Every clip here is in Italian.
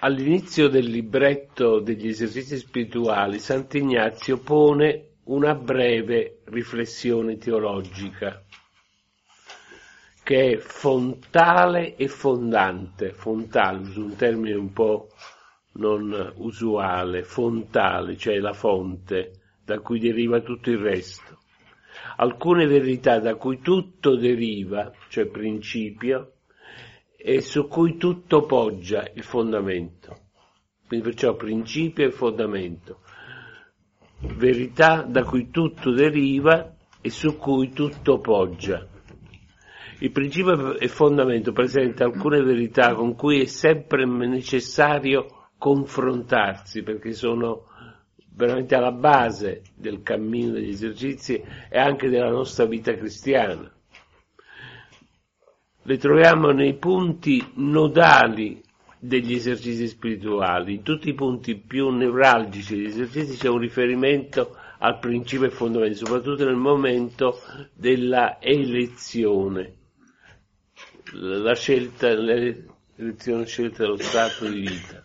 All'inizio del libretto degli esercizi spirituali, Sant'Ignazio pone una breve riflessione teologica che è fontale e fondante. Fontale, uso un termine un po' non usuale, fontale, cioè la fonte da cui deriva tutto il resto. Alcune verità da cui tutto deriva, cioè principio, e su cui tutto poggia il fondamento. Quindi perciò principio e fondamento. Verità da cui tutto deriva e su cui tutto poggia. Il principio e fondamento presenta alcune verità con cui è sempre necessario confrontarsi perché sono veramente alla base del cammino degli esercizi e anche della nostra vita cristiana le troviamo nei punti nodali degli esercizi spirituali. In tutti i punti più nevralgici degli esercizi c'è un riferimento al principio e fondamento, soprattutto nel momento della elezione, la scelta, l'elezione scelta dello stato di vita.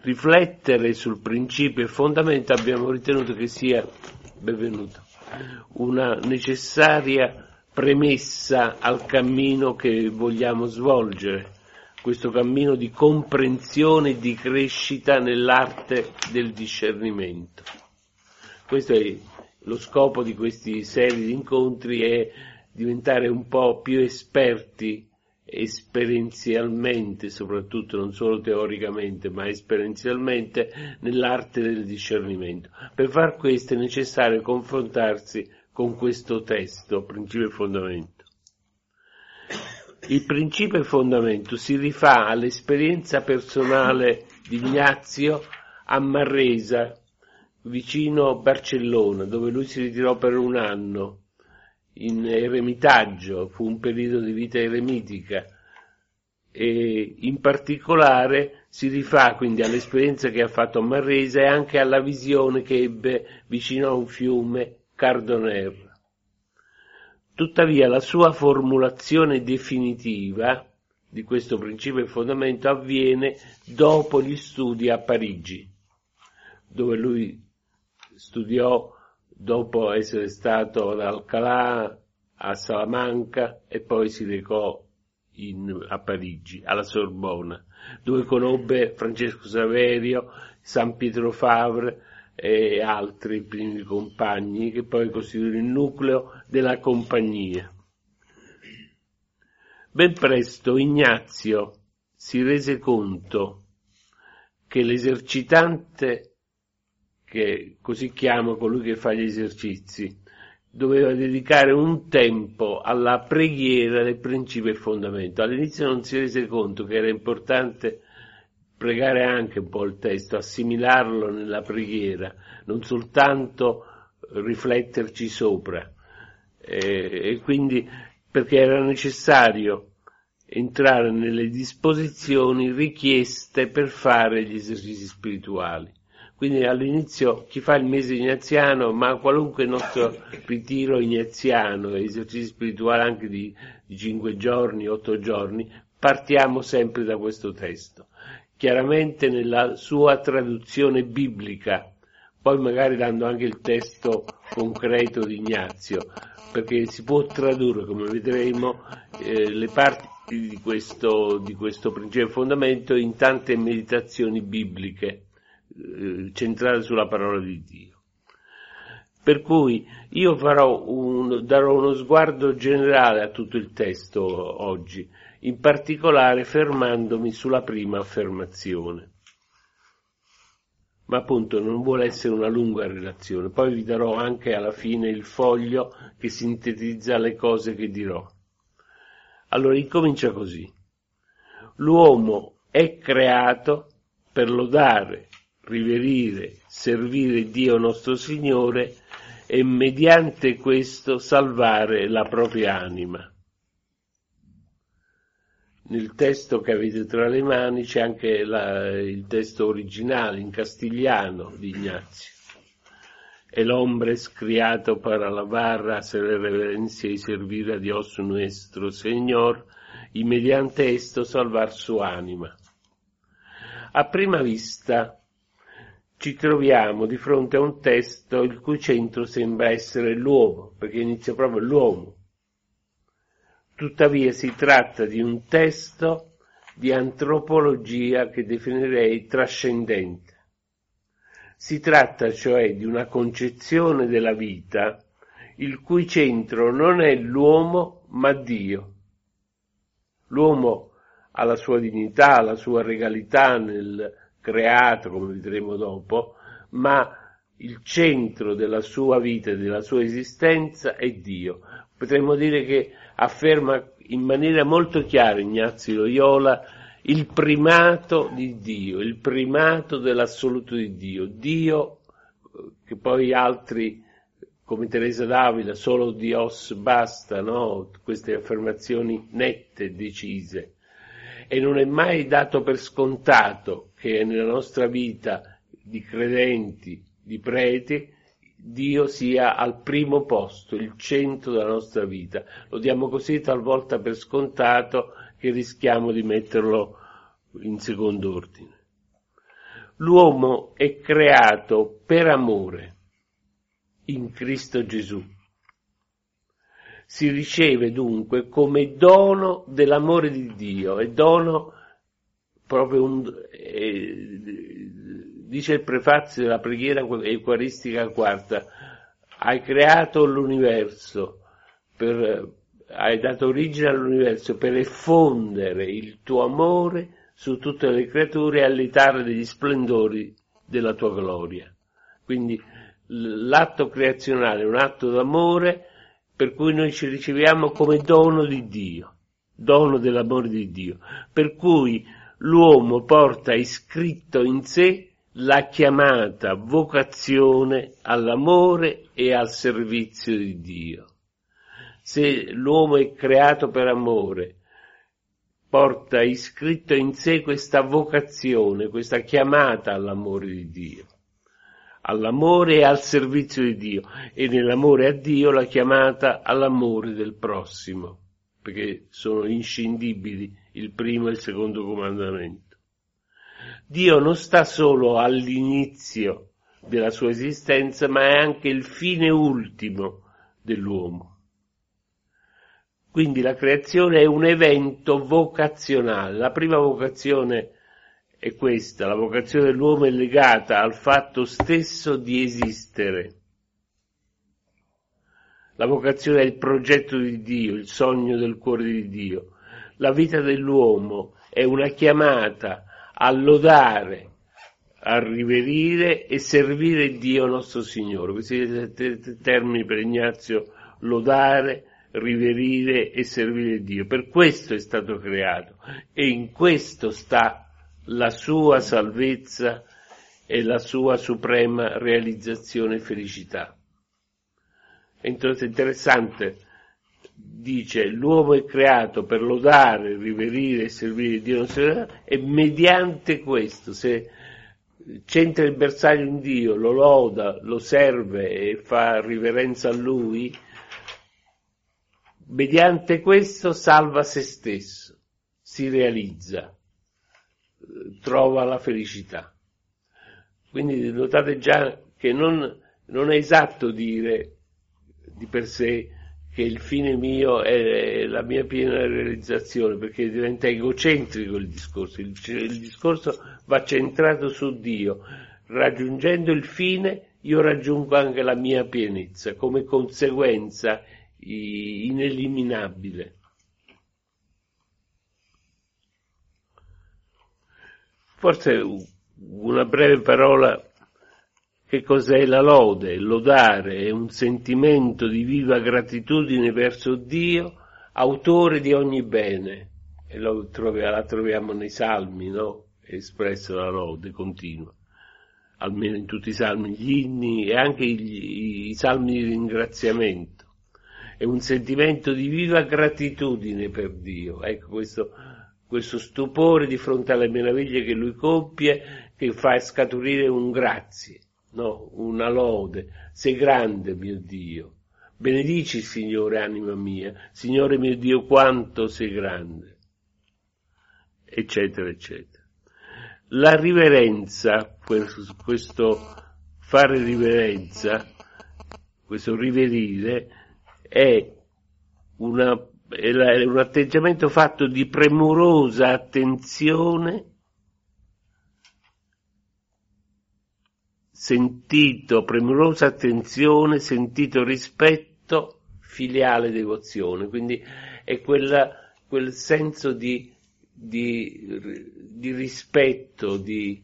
Riflettere sul principio e fondamento abbiamo ritenuto che sia, benvenuto, una necessaria premessa al cammino che vogliamo svolgere, questo cammino di comprensione e di crescita nell'arte del discernimento. Questo è lo scopo di questi seri incontri, è diventare un po' più esperti esperienzialmente, soprattutto non solo teoricamente, ma esperienzialmente nell'arte del discernimento. Per far questo è necessario confrontarsi con questo testo, principio e fondamento. Il principio e fondamento si rifà all'esperienza personale di Ignazio a Marresa, vicino Barcellona, dove lui si ritirò per un anno in eremitaggio, fu un periodo di vita eremitica e in particolare si rifà quindi all'esperienza che ha fatto a Marresa e anche alla visione che ebbe vicino a un fiume Cardoner. Tuttavia la sua formulazione definitiva di questo principio e fondamento avviene dopo gli studi a Parigi, dove lui studiò dopo essere stato ad Alcalá, a Salamanca e poi si recò in, a Parigi, alla Sorbona, dove conobbe Francesco Saverio, San Pietro Favre, e altri primi compagni che poi costituiscono il nucleo della compagnia. Ben presto Ignazio si rese conto che l'esercitante, che così chiama colui che fa gli esercizi, doveva dedicare un tempo alla preghiera del principio e fondamento. All'inizio non si rese conto che era importante pregare anche un po' il testo, assimilarlo nella preghiera, non soltanto rifletterci sopra. E, e quindi perché era necessario entrare nelle disposizioni richieste per fare gli esercizi spirituali. Quindi all'inizio chi fa il mese ignaziano, ma qualunque nostro ritiro ignaziano, esercizi spirituali anche di, di 5 giorni, 8 giorni, partiamo sempre da questo testo chiaramente nella sua traduzione biblica, poi magari dando anche il testo concreto di Ignazio, perché si può tradurre, come vedremo, eh, le parti di questo, di questo principio fondamento in tante meditazioni bibliche eh, centrate sulla parola di Dio. Per cui io un, darò uno sguardo generale a tutto il testo oggi, in particolare fermandomi sulla prima affermazione. Ma appunto non vuole essere una lunga relazione, poi vi darò anche alla fine il foglio che sintetizza le cose che dirò. Allora incomincia così. L'uomo è creato per lodare, riverire, servire Dio nostro Signore e mediante questo salvare la propria anima. Nel testo che avete tra le mani c'è anche la, il testo originale in castigliano di Ignazio. El hombre es criado para alabar, hacer reverencia y servir a Dios nuestro Señor, y mediante esto salvar su anima. A prima vista ci troviamo di fronte a un testo il cui centro sembra essere l'uomo, perché inizia proprio l'uomo. Tuttavia si tratta di un testo di antropologia che definirei trascendente. Si tratta cioè di una concezione della vita il cui centro non è l'uomo ma Dio. L'uomo ha la sua dignità, la sua regalità nel creato, come vedremo dopo, ma il centro della sua vita e della sua esistenza è Dio. Potremmo dire che afferma in maniera molto chiara Ignazio Loyola il primato di Dio, il primato dell'assoluto di Dio. Dio, che poi altri come Teresa d'Avila, solo Dios basta, no? Queste affermazioni nette, decise. E non è mai dato per scontato che nella nostra vita di credenti, di preti, Dio sia al primo posto, il centro della nostra vita. Lo diamo così talvolta per scontato che rischiamo di metterlo in secondo ordine. L'uomo è creato per amore in Cristo Gesù. Si riceve dunque come dono dell'amore di Dio, è dono proprio un, eh, dice il prefazio della preghiera eucaristica quarta, hai creato l'universo, per, hai dato origine all'universo per effondere il tuo amore su tutte le creature e allitare degli splendori della tua gloria. Quindi l'atto creazionale è un atto d'amore per cui noi ci riceviamo come dono di Dio, dono dell'amore di Dio, per cui l'uomo porta iscritto in sé la chiamata vocazione all'amore e al servizio di Dio. Se l'uomo è creato per amore, porta iscritto in sé questa vocazione, questa chiamata all'amore di Dio all'amore e al servizio di Dio e nell'amore a Dio la chiamata all'amore del prossimo, perché sono inscindibili il primo e il secondo comandamento. Dio non sta solo all'inizio della sua esistenza, ma è anche il fine ultimo dell'uomo. Quindi la creazione è un evento vocazionale. La prima vocazione è questa, la vocazione dell'uomo è legata al fatto stesso di esistere. La vocazione è il progetto di Dio, il sogno del cuore di Dio. La vita dell'uomo è una chiamata a lodare, a riverire e servire Dio nostro Signore. Questi sono i termini per Ignazio, lodare, riverire e servire Dio. Per questo è stato creato e in questo sta la sua salvezza e la sua suprema realizzazione e felicità. È interessante, dice, l'uomo è creato per lodare, riverire e servire Dio e mediante questo, se c'entra il bersaglio in Dio, lo loda, lo serve e fa riverenza a Lui, mediante questo salva se stesso, si realizza trova la felicità. Quindi notate già che non, non è esatto dire di per sé che il fine mio è la mia piena realizzazione, perché diventa egocentrico il discorso. Il, il, discorso va centrato su Dio. Raggiungendo il fine, io raggiungo anche la mia pienezza, come conseguenza ineliminabile. Forse una breve parola, che cos'è la lode? Lodare è un sentimento di viva gratitudine verso Dio, autore di ogni bene. E troviamo, la troviamo nei salmi, no? Espressa la lode continua. Almeno in tutti i salmi, gli inni e anche i, i salmi di ringraziamento. È un sentimento di viva gratitudine per Dio. Ecco, questo questo stupore di fronte alle meraviglie che lui compie, che fa scaturire un grazie, no? una lode. Sei grande, mio Dio. Benedici, Signore, anima mia. Signore mio Dio, quanto sei grande. Eccetera, eccetera. La riverenza, questo fare riverenza, questo riverire, è, una, è un atteggiamento fatto di premurosa attenzione sentito, premurosa attenzione, sentito rispetto, filiale devozione. Quindi è quella, quel senso di, di, di rispetto di,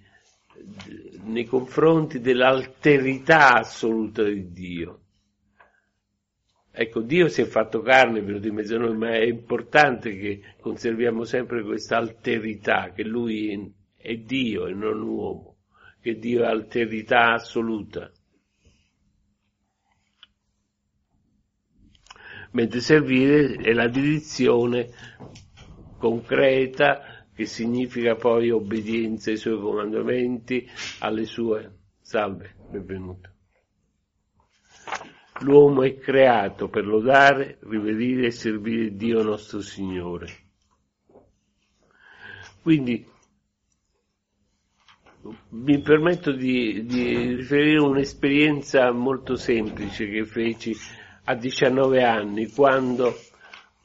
nei confronti dell'alterità assoluta di Dio. Ecco, Dio si è fatto carne, è venuto in mezzo a noi, ma è importante che conserviamo sempre questa alterità, che Lui è Dio e non uomo che Dio è alterità assoluta. Mentre servire è la direzione concreta che significa poi obbedienza ai suoi comandamenti, alle sue. Salve, benvenuto. L'uomo è creato per lodare, rivedere e servire Dio nostro Signore. Quindi mi permetto di, di riferire un'esperienza molto semplice che feci a 19 anni quando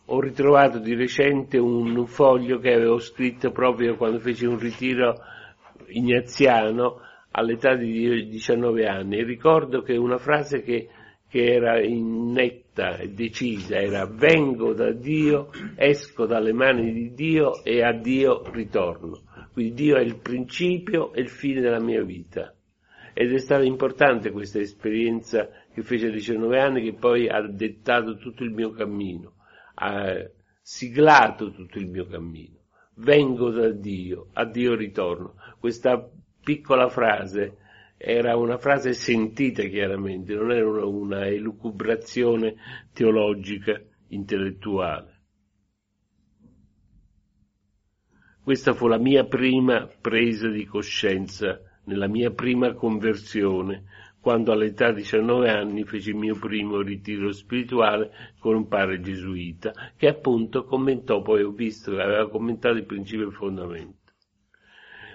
ho ritrovato di recente un foglio che avevo scritto proprio quando feci un ritiro ignaziano all'età di 19 anni ricordo che una frase che, che era netta e decisa era vengo da Dio, esco dalle mani di Dio e a Dio ritorno. Quindi Dio è il principio e il fine della mia vita. Ed è stata importante questa esperienza che fece a 19 anni che poi ha dettato tutto il mio cammino, ha siglato tutto il mio cammino. Vengo da Dio, a Dio ritorno. Questa piccola frase era una frase sentita chiaramente, non era una, una elucubrazione teologica, intellettuale. Questa fu la mia prima presa di coscienza, nella mia prima conversione, quando all'età di 19 anni feci il mio primo ritiro spirituale con un padre gesuita, che appunto commentò, poi ho visto che aveva commentato il principio e il fondamento.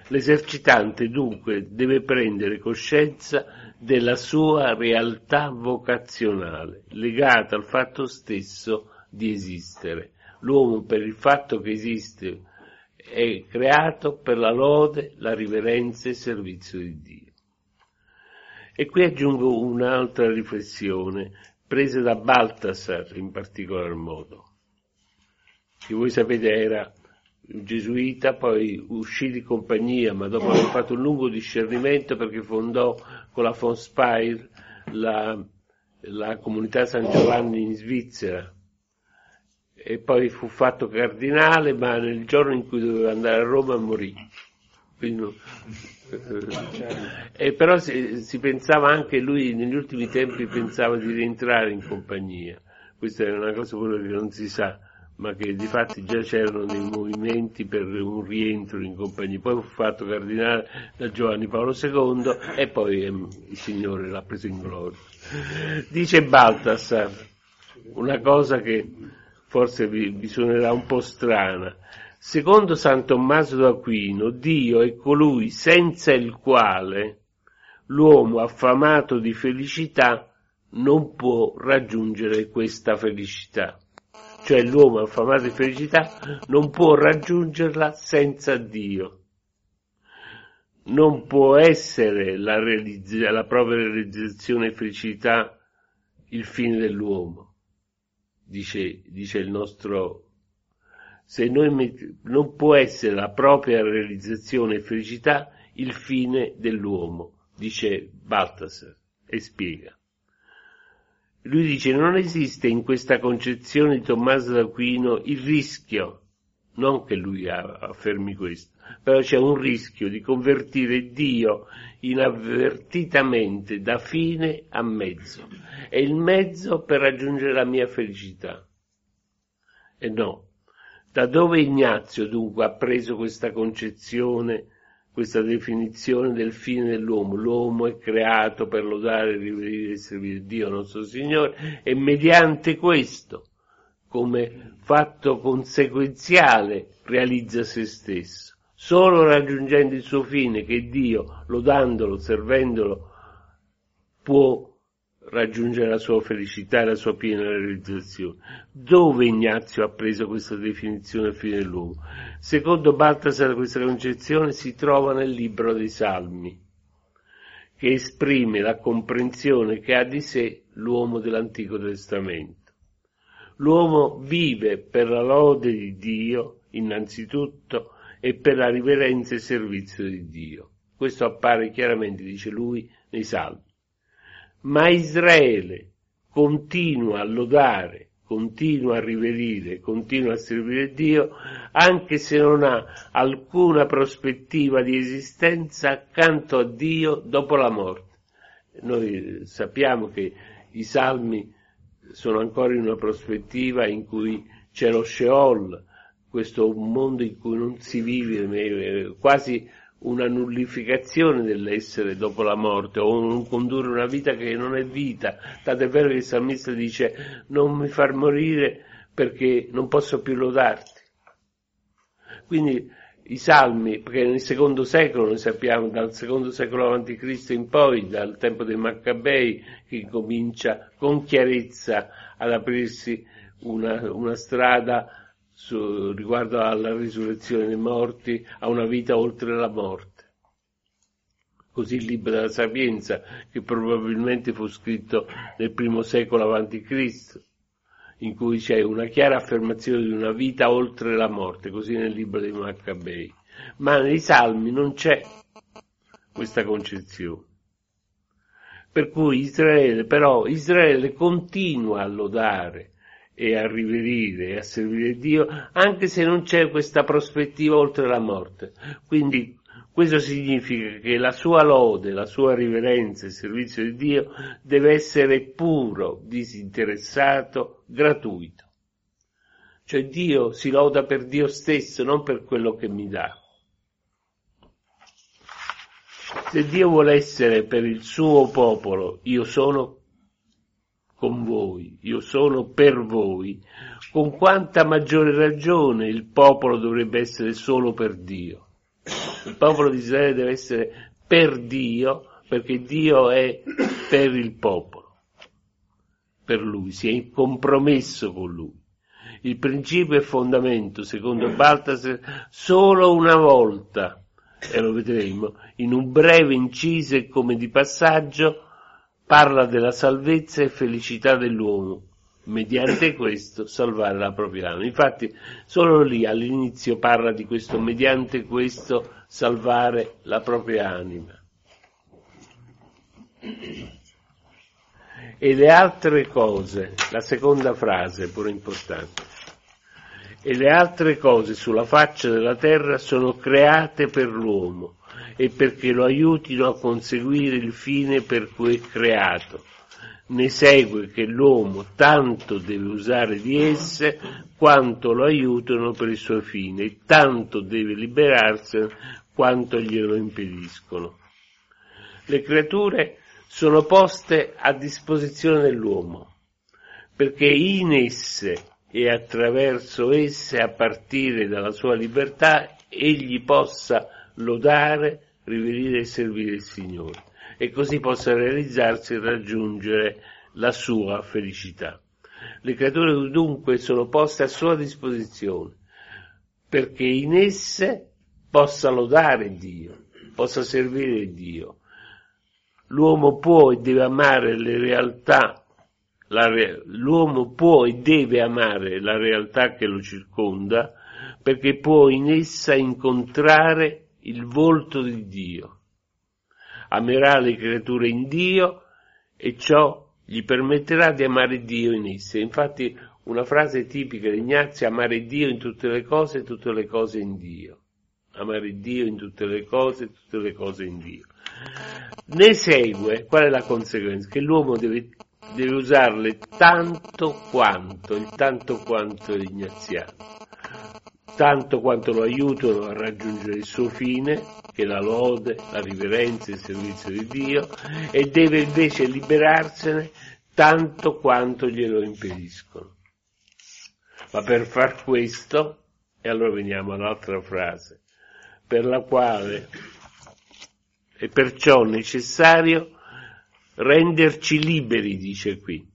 L'esercitante dunque deve prendere coscienza della sua realtà vocazionale, legata al fatto stesso di esistere. L'uomo per il fatto che esiste è creato per la lode, la riverenza e il servizio di Dio. E qui aggiungo un'altra riflessione, presa da Baltasar in particolar modo, che voi sapete era un gesuita, poi uscì di compagnia, ma dopo aver fatto un lungo discernimento perché fondò con la von Speyer la, la comunità San Giovanni in Svizzera, e poi fu fatto cardinale, ma nel giorno in cui doveva andare a Roma morì. Quindi, eh, e però si, si, pensava anche lui, negli ultimi tempi pensava di rientrare in compagnia. Questa è una cosa pure che non si sa, ma che di fatti già c'erano dei movimenti per un rientro in compagnia. Poi fu fatto cardinale da Giovanni Paolo II e poi eh, il Signore l'ha preso in gloria. Dice Baltasar una cosa che forse vi, vi suonerà un po' strana. Secondo San Tommaso d'Aquino, Dio è colui senza il quale l'uomo affamato di felicità non può raggiungere questa felicità. Cioè l'uomo affamato di felicità non può raggiungerla senza Dio. Non può essere la, realizz- la propria realizzazione e felicità il fine dell'uomo dice, dice il nostro, se noi non può essere la propria realizzazione e felicità il fine dell'uomo, dice Baltasar e spiega. Lui dice non esiste in questa concezione di Tommaso d'Aquino il rischio, non che lui affermi questo, però c'è un rischio di convertire Dio inavvertitamente da fine a mezzo. È il mezzo per raggiungere la mia felicità. E no. Da dove Ignazio dunque ha preso questa concezione, questa definizione del fine dell'uomo? L'uomo è creato per lodare, rivedere e servire Dio nostro Signore e mediante questo, come fatto conseguenziale, realizza se stesso Solo raggiungendo il suo fine, che Dio, lodandolo, servendolo, può raggiungere la sua felicità e la sua piena realizzazione. Dove Ignazio ha preso questa definizione fine dell'uomo? Secondo Baltasar questa concezione si trova nel libro dei Salmi, che esprime la comprensione che ha di sé l'uomo dell'Antico Testamento. L'uomo vive per la lode di Dio, innanzitutto, e per la riverenza e servizio di Dio. Questo appare chiaramente, dice lui, nei Salmi ma Israele continua a lodare, continua a riverire, continua a servire Dio, anche se non ha alcuna prospettiva di esistenza accanto a Dio dopo la morte. Noi sappiamo che i salmi sono ancora in una prospettiva in cui c'è lo Sheol, questo mondo in cui non si vive, quasi una nullificazione dell'essere dopo la morte o un condurre una vita che non è vita. Tant'è vero che il salmista dice non mi far morire perché non posso più lodarti. Quindi i salmi, perché nel secondo secolo, noi sappiamo, dal secondo secolo a.C. in poi, dal tempo dei Maccabei, che comincia con chiarezza ad aprirsi una, una strada su, riguardo alla risurrezione dei morti, a una vita oltre la morte. Così il libro della Sapienza, che probabilmente fu scritto nel primo secolo Cristo, in cui c'è una chiara affermazione di una vita oltre la morte, così nel libro dei Maccabei. Ma nei Salmi non c'è questa concezione. Per cui Israele, però, Israele continua a lodare e a riverire e a servire Dio, anche se non c'è questa prospettiva oltre la morte. Quindi questo significa che la sua lode, la sua riverenza e servizio di Dio deve essere puro, disinteressato, gratuito. Cioè Dio si loda per Dio stesso, non per quello che mi dà. Se Dio vuole essere per il suo popolo, io sono con voi, io sono per voi, con quanta maggiore ragione il popolo dovrebbe essere solo per Dio. Il popolo di Israele deve essere per Dio, perché Dio è per il popolo, per lui, si è compromesso con lui. Il principio e fondamento, secondo Baltasar, solo una volta, e lo vedremo, in un breve inciso e come di passaggio, parla della salvezza e felicità dell'uomo, mediante questo salvare la propria anima. Infatti solo lì all'inizio parla di questo, mediante questo salvare la propria anima. E le altre cose, la seconda frase pure importante, e le altre cose sulla faccia della terra sono create per l'uomo e perché lo aiutino a conseguire il fine per cui è creato. Ne segue che l'uomo tanto deve usare di esse quanto lo aiutano per il suo fine e tanto deve liberarsene quanto glielo impediscono. Le creature sono poste a disposizione dell'uomo perché in esse e attraverso esse, a partire dalla sua libertà, egli possa lodare, riverire e servire il Signore e così possa realizzarsi e raggiungere la sua felicità. Le creature dunque sono poste a sua disposizione perché in esse possa lodare Dio, possa servire Dio. L'uomo può e deve amare le realtà, la, l'uomo può e deve amare la realtà che lo circonda perché può in essa incontrare il volto di Dio. Amerà le creature in Dio e ciò gli permetterà di amare Dio in esse. Infatti una frase tipica di Ignazio è amare Dio in tutte le cose e tutte le cose in Dio. Amare Dio in tutte le cose e tutte le cose in Dio. Ne segue, qual è la conseguenza? Che l'uomo deve, deve usarle tanto quanto, il tanto quanto ignaziano tanto quanto lo aiutano a raggiungere il suo fine, che è la lode, la riverenza e il servizio di Dio, e deve invece liberarsene tanto quanto glielo impediscono. Ma per far questo, e allora veniamo all'altra frase, per la quale è perciò necessario renderci liberi, dice qui.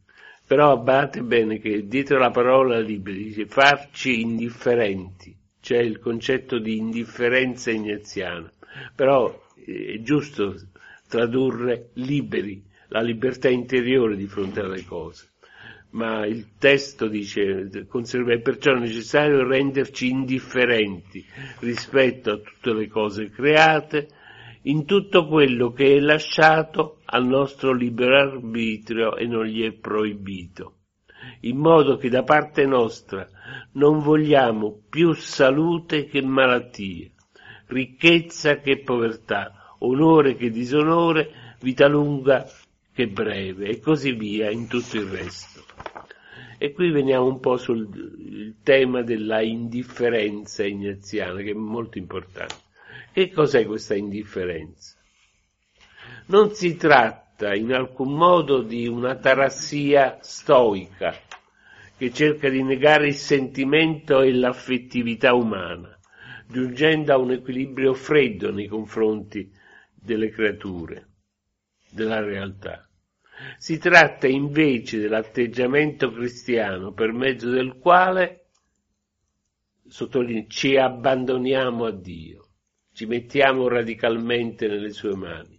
Però abbatte bene che dietro la parola liberi dice farci indifferenti, c'è il concetto di indifferenza ignaziana. Però è giusto tradurre liberi, la libertà interiore di fronte alle cose. Ma il testo dice, è perciò necessario renderci indifferenti rispetto a tutte le cose create, in tutto quello che è lasciato al nostro libero arbitrio e non gli è proibito, in modo che da parte nostra non vogliamo più salute che malattia, ricchezza che povertà, onore che disonore, vita lunga che breve e così via in tutto il resto. E qui veniamo un po' sul tema della indifferenza ignaziana, che è molto importante. Che cos'è questa indifferenza? Non si tratta in alcun modo di una tarassia stoica che cerca di negare il sentimento e l'affettività umana, giungendo a un equilibrio freddo nei confronti delle creature, della realtà. Si tratta invece dell'atteggiamento cristiano per mezzo del quale ci abbandoniamo a Dio, ci mettiamo radicalmente nelle sue mani.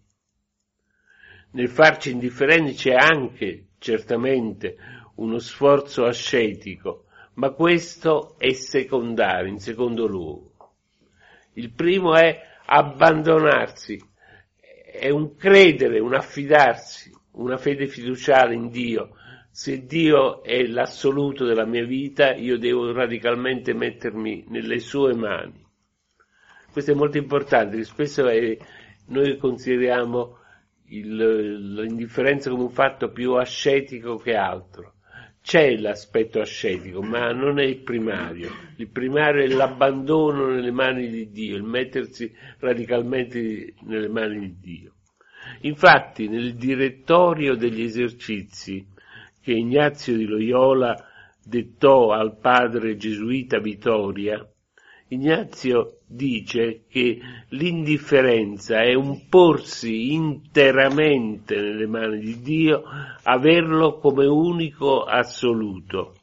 Nel farci indifferenti c'è anche, certamente, uno sforzo ascetico, ma questo è secondario, in secondo luogo. Il primo è abbandonarsi, è un credere, un affidarsi, una fede fiduciale in Dio. Se Dio è l'assoluto della mia vita, io devo radicalmente mettermi nelle sue mani. Questo è molto importante, spesso è, noi consideriamo il, l'indifferenza come un fatto più ascetico che altro. C'è l'aspetto ascetico, ma non è il primario. Il primario è l'abbandono nelle mani di Dio, il mettersi radicalmente nelle mani di Dio. Infatti nel direttorio degli esercizi che Ignazio di Loyola dettò al padre gesuita Vittoria, Ignazio dice che l'indifferenza è un porsi interamente nelle mani di Dio, averlo come unico assoluto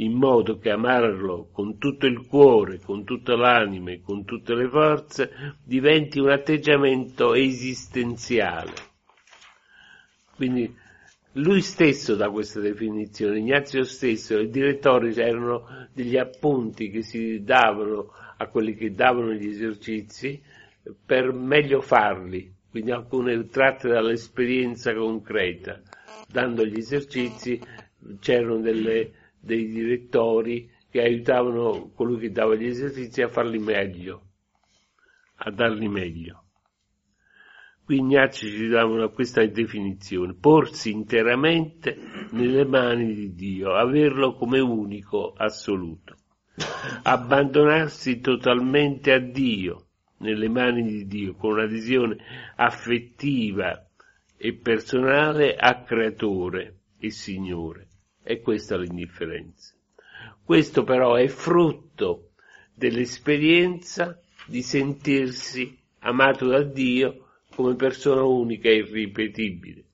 in modo che amarlo con tutto il cuore, con tutta l'anima e con tutte le forze diventi un atteggiamento esistenziale. Quindi lui stesso dà questa definizione, Ignazio stesso, i direttori erano degli appunti che si davano a quelli che davano gli esercizi per meglio farli, quindi alcune tratte dall'esperienza concreta. Dando gli esercizi c'erano delle dei direttori che aiutavano colui che dava gli esercizi a farli meglio, a darli meglio. Qui Ignazio ci dà questa definizione, porsi interamente nelle mani di Dio, averlo come unico assoluto, abbandonarsi totalmente a Dio, nelle mani di Dio, con un'adesione affettiva e personale a Creatore e Signore è questa l'indifferenza. Questo però è frutto dell'esperienza di sentirsi amato da Dio come persona unica e irripetibile.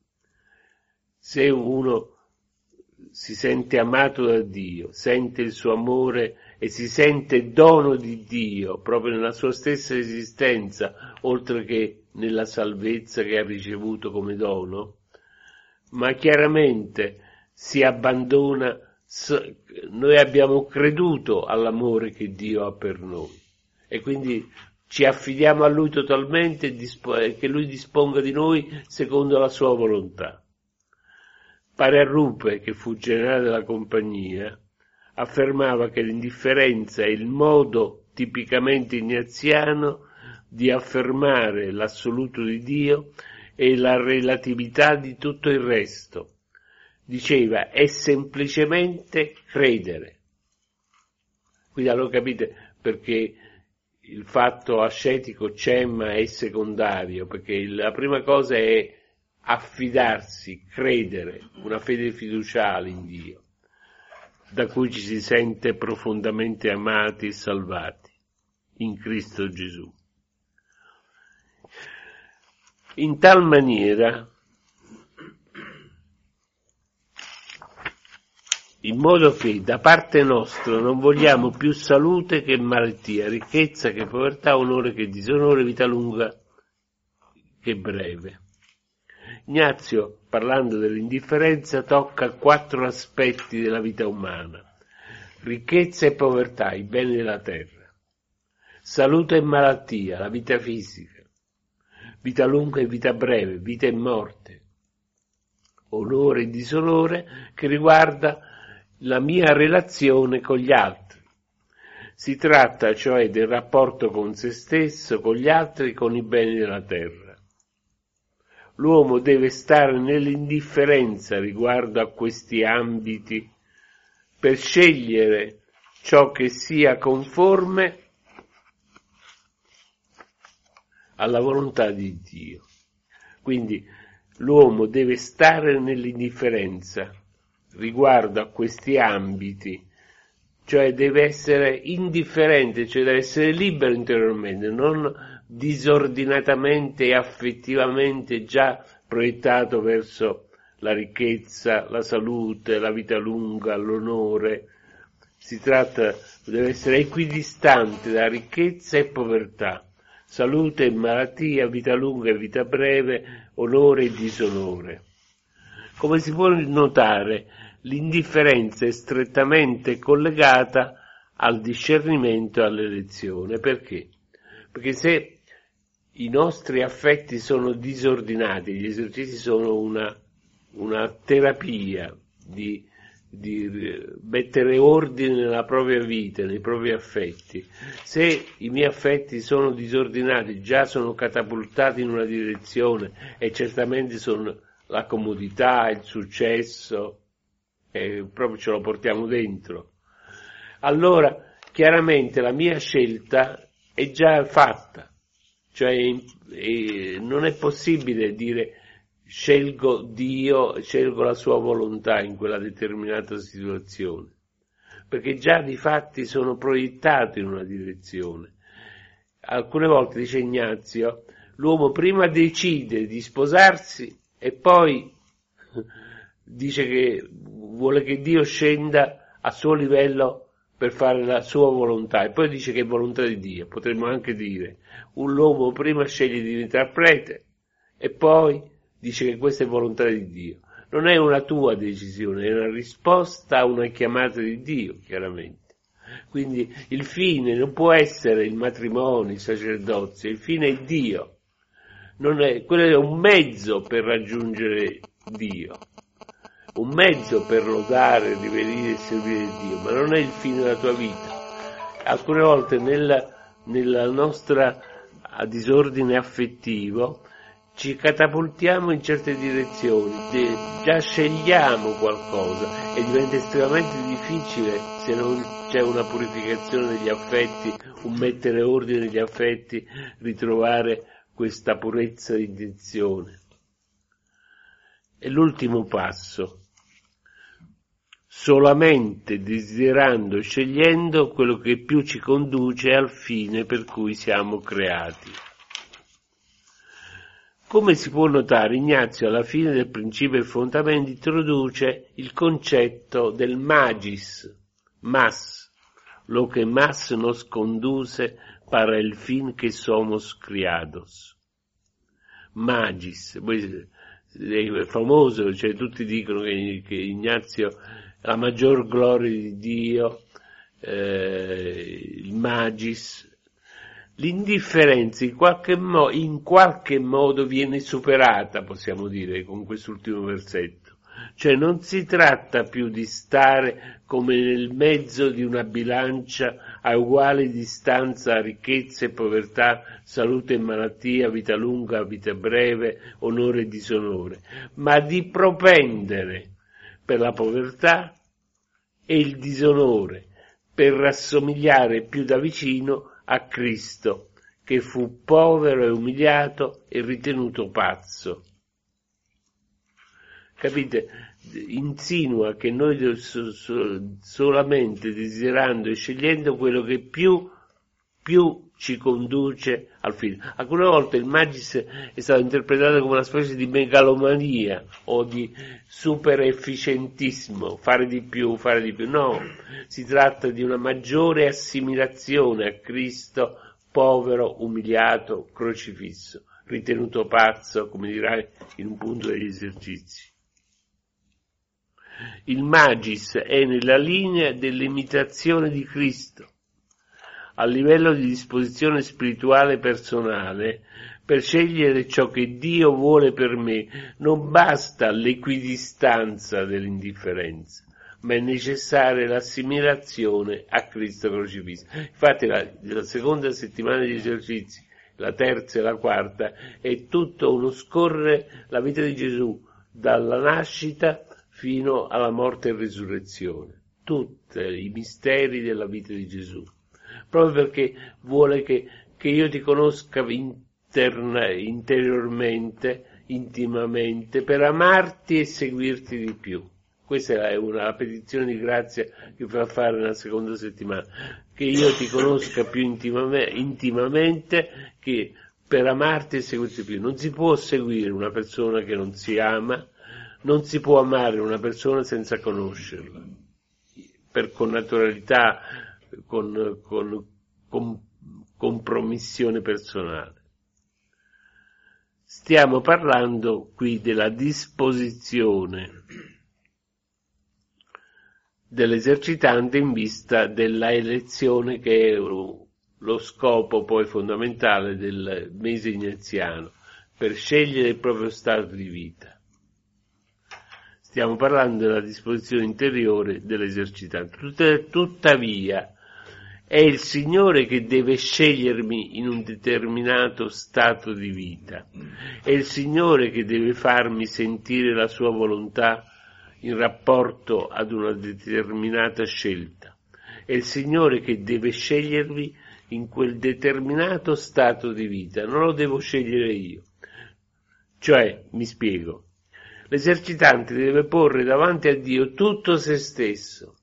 Se uno si sente amato da Dio, sente il suo amore e si sente dono di Dio proprio nella sua stessa esistenza, oltre che nella salvezza che ha ricevuto come dono, ma chiaramente si abbandona, noi abbiamo creduto all'amore che Dio ha per noi e quindi ci affidiamo a Lui totalmente e che Lui disponga di noi secondo la sua volontà. Pare a Rupe, che fu generale della compagnia, affermava che l'indifferenza è il modo tipicamente ignaziano di affermare l'assoluto di Dio e la relatività di tutto il resto diceva è semplicemente credere. Quindi allora capite perché il fatto ascetico c'è ma è secondario, perché la prima cosa è affidarsi, credere, una fede fiduciale in Dio, da cui ci si sente profondamente amati e salvati. in Cristo Gesù. In tal maniera, in modo che da parte nostra non vogliamo più salute che malattia, ricchezza che povertà, onore che disonore, vita lunga che breve. Ignazio, parlando dell'indifferenza, tocca quattro aspetti della vita umana. Ricchezza e povertà, i beni della terra. Salute e malattia, la vita fisica vita lunga e vita breve, vita e morte, onore e disonore che riguarda la mia relazione con gli altri. Si tratta cioè del rapporto con se stesso, con gli altri, con i beni della terra. L'uomo deve stare nell'indifferenza riguardo a questi ambiti per scegliere ciò che sia conforme alla volontà di Dio. Quindi l'uomo deve stare nell'indifferenza riguardo a questi ambiti, cioè deve essere indifferente, cioè deve essere libero interiormente, non disordinatamente e affettivamente già proiettato verso la ricchezza, la salute, la vita lunga, l'onore. Si tratta, deve essere equidistante da ricchezza e povertà salute e malattia, vita lunga e vita breve, onore e disonore. Come si può notare, l'indifferenza è strettamente collegata al discernimento e all'elezione. Perché? Perché se i nostri affetti sono disordinati, gli esercizi sono una, una terapia di di mettere ordine nella propria vita, nei propri affetti. Se i miei affetti sono disordinati, già sono catapultati in una direzione e certamente sono la comodità, il successo, e proprio ce lo portiamo dentro. Allora, chiaramente la mia scelta è già fatta, cioè non è possibile dire scelgo Dio, scelgo la sua volontà in quella determinata situazione, perché già di fatti sono proiettato in una direzione. Alcune volte, dice Ignazio, l'uomo prima decide di sposarsi e poi dice che vuole che Dio scenda a suo livello per fare la sua volontà e poi dice che è volontà di Dio. Potremmo anche dire, un uomo prima sceglie di diventare prete e poi dice che questa è volontà di Dio. Non è una tua decisione, è una risposta a una chiamata di Dio, chiaramente. Quindi il fine non può essere il matrimonio, il sacerdozio, il fine è Dio. È, quello è un mezzo per raggiungere Dio, un mezzo per lodare, riverire e servire Dio, ma non è il fine della tua vita. Alcune volte nella, nella nostra disordine affettivo ci catapultiamo in certe direzioni, già scegliamo qualcosa e diventa estremamente difficile se non c'è una purificazione degli affetti, un mettere ordine negli affetti, ritrovare questa purezza di intenzione. E l'ultimo passo, solamente desiderando e scegliendo quello che più ci conduce al fine per cui siamo creati. Come si può notare, Ignazio alla fine del principio e fondamento introduce il concetto del magis, mas, lo che mas nos conduce para el fin que somos criados. Magis, è famoso, cioè tutti dicono che, che Ignazio la maggior gloria di Dio, eh, il magis, l'indifferenza in qualche, mo- in qualche modo viene superata, possiamo dire, con quest'ultimo versetto. Cioè non si tratta più di stare come nel mezzo di una bilancia a uguale distanza ricchezza e povertà, salute e malattia, vita lunga, vita breve, onore e disonore, ma di propendere per la povertà e il disonore, per rassomigliare più da vicino a Cristo, che fu povero e umiliato e ritenuto pazzo. Capite? Insinua che noi solamente desiderando e scegliendo quello che più più ci conduce al fine. Alcune volte il magis è stato interpretato come una specie di megalomania o di super efficientismo, fare di più, fare di più. No, si tratta di una maggiore assimilazione a Cristo, povero, umiliato, crocifisso, ritenuto pazzo, come dirai in un punto degli esercizi. Il magis è nella linea dell'imitazione di Cristo a livello di disposizione spirituale personale, per scegliere ciò che Dio vuole per me, non basta l'equidistanza dell'indifferenza, ma è necessaria l'assimilazione a Cristo crocifisso. Infatti la, la seconda settimana di esercizi, la terza e la quarta, è tutto uno scorrere la vita di Gesù dalla nascita fino alla morte e risurrezione. Tutti i misteri della vita di Gesù proprio perché vuole che, che io ti conosca interna, interiormente, intimamente, per amarti e seguirti di più. Questa è una petizione di grazia che fa fare nella seconda settimana, che io ti conosca più intimamente, intimamente che per amarti e seguirti più. Non si può seguire una persona che non si ama, non si può amare una persona senza conoscerla. Per connaturalità con, con, con compromissione personale. Stiamo parlando qui della disposizione dell'esercitante in vista della elezione che è lo scopo poi fondamentale del mese iniziano, per scegliere il proprio stato di vita. Stiamo parlando della disposizione interiore dell'esercitante. Tuttavia, è il Signore che deve scegliermi in un determinato stato di vita. È il Signore che deve farmi sentire la sua volontà in rapporto ad una determinata scelta. È il Signore che deve scegliermi in quel determinato stato di vita, non lo devo scegliere io. Cioè, mi spiego, l'esercitante deve porre davanti a Dio tutto se stesso,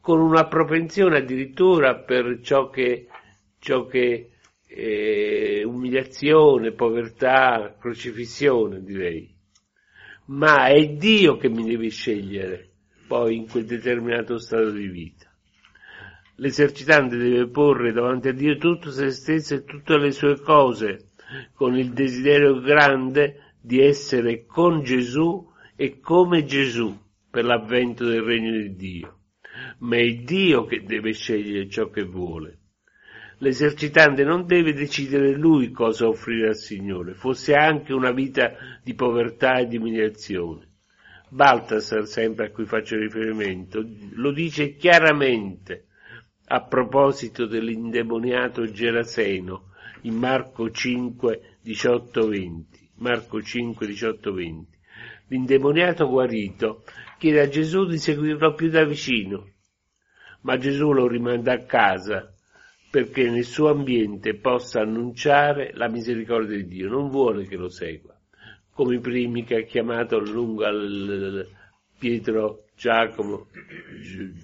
con una propensione addirittura per ciò che, ciò che è umiliazione, povertà, crocifissione direi. Ma è Dio che mi deve scegliere poi in quel determinato stato di vita. L'esercitante deve porre davanti a Dio tutto se stesso e tutte le sue cose, con il desiderio grande di essere con Gesù e come Gesù per l'avvento del regno di Dio ma è Dio che deve scegliere ciò che vuole. L'esercitante non deve decidere lui cosa offrire al Signore, fosse anche una vita di povertà e di umiliazione. Baltasar, sempre a cui faccio riferimento, lo dice chiaramente a proposito dell'indemoniato Geraseno in Marco 5, 18, 20. Marco 5, 18, 20. L'indemoniato guarito chiede a Gesù di seguirlo più da vicino ma Gesù lo rimanda a casa perché nel suo ambiente possa annunciare la misericordia di Dio, non vuole che lo segua, come i primi che ha chiamato a lungo al Pietro, Giacomo,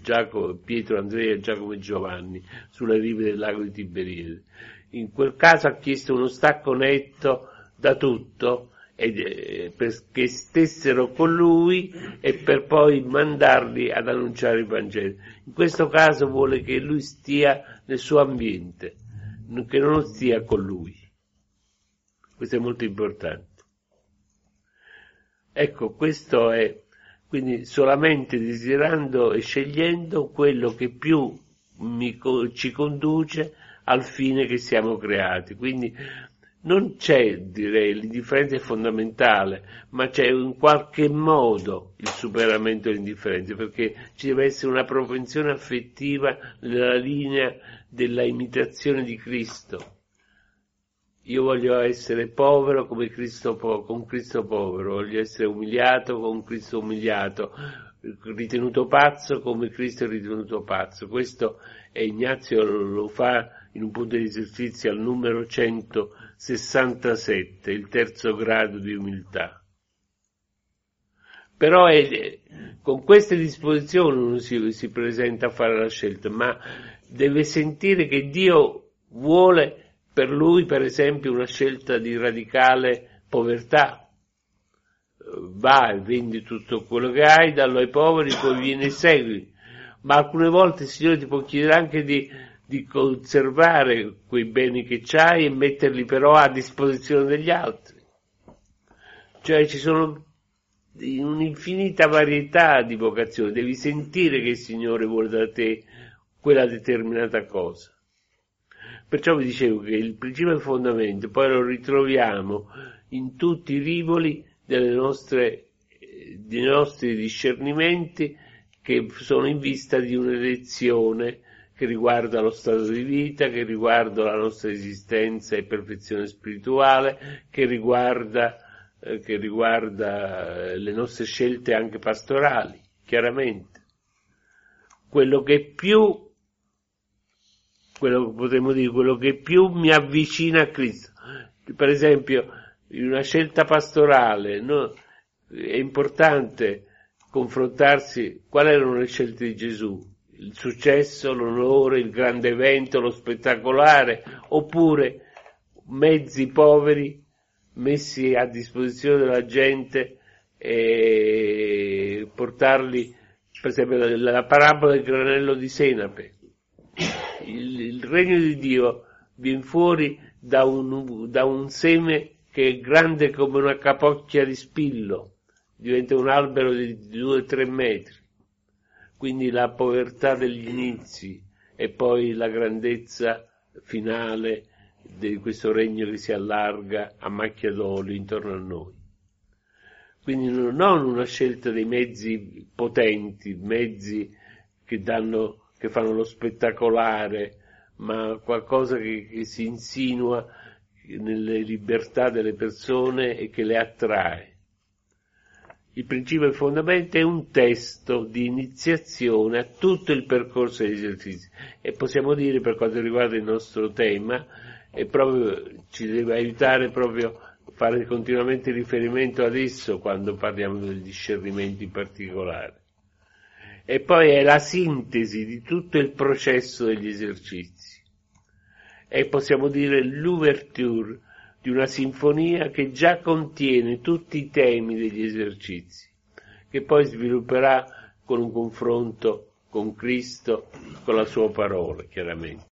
Giacomo, Pietro, Andrea, Giacomo e Giovanni sulle rive del lago di Tiberiade. In quel caso ha chiesto uno stacco netto da tutto eh, perché stessero con lui e per poi mandarli ad annunciare il Vangelo. In questo caso vuole che lui stia nel suo ambiente, che non stia con lui. Questo è molto importante. Ecco, questo è quindi solamente desiderando e scegliendo quello che più mi, ci conduce al fine che siamo creati. Quindi non c'è, direi, l'indifferenza è fondamentale, ma c'è in qualche modo il superamento dell'indifferenza, perché ci deve essere una propensione affettiva nella linea della imitazione di Cristo. Io voglio essere povero come Cristo po- con Cristo povero, voglio essere umiliato con Cristo umiliato, ritenuto pazzo come Cristo ritenuto pazzo. Questo Ignazio lo fa in un punto di esercizio al numero 167, il terzo grado di umiltà. Però è, con queste disposizioni uno si, si presenta a fare la scelta, ma deve sentire che Dio vuole per lui, per esempio, una scelta di radicale povertà. Va e vendi tutto quello che hai, dallo ai poveri, poi vieni e segui. Ma alcune volte il Signore ti può chiedere anche di, di conservare quei beni che hai e metterli però a disposizione degli altri. Cioè ci sono un'infinita varietà di vocazioni, devi sentire che il Signore vuole da te quella determinata cosa. Perciò vi dicevo che il principio fondamento poi lo ritroviamo in tutti i rivoli delle nostre, dei nostri discernimenti che sono in vista di un'elezione che riguarda lo stato di vita, che riguarda la nostra esistenza e perfezione spirituale, che riguarda, eh, che riguarda eh, le nostre scelte anche pastorali, chiaramente. Quello che più quello che potremmo dire, quello che più mi avvicina a Cristo. Per esempio, in una scelta pastorale no, è importante confrontarsi quali erano le scelte di Gesù, il successo, l'onore, il grande evento, lo spettacolare, oppure mezzi poveri messi a disposizione della gente e portarli, per esempio la, la parabola del granello di senape, il, il regno di Dio viene fuori da un, da un seme che è grande come una capocchia di spillo, diventa un albero di 2-3 metri. Quindi la povertà degli inizi e poi la grandezza finale di questo regno che si allarga a macchia d'olio intorno a noi. Quindi non una scelta dei mezzi potenti, mezzi che danno che fanno lo spettacolare, ma qualcosa che, che si insinua nelle libertà delle persone e che le attrae. Il principio fondamento è un testo di iniziazione a tutto il percorso degli esercizi e possiamo dire per quanto riguarda il nostro tema, e proprio, ci deve aiutare proprio a fare continuamente riferimento ad esso quando parliamo del discernimento in particolare e poi è la sintesi di tutto il processo degli esercizi. E possiamo dire l'ouverture di una sinfonia che già contiene tutti i temi degli esercizi, che poi svilupperà con un confronto con Cristo, con la sua parola, chiaramente.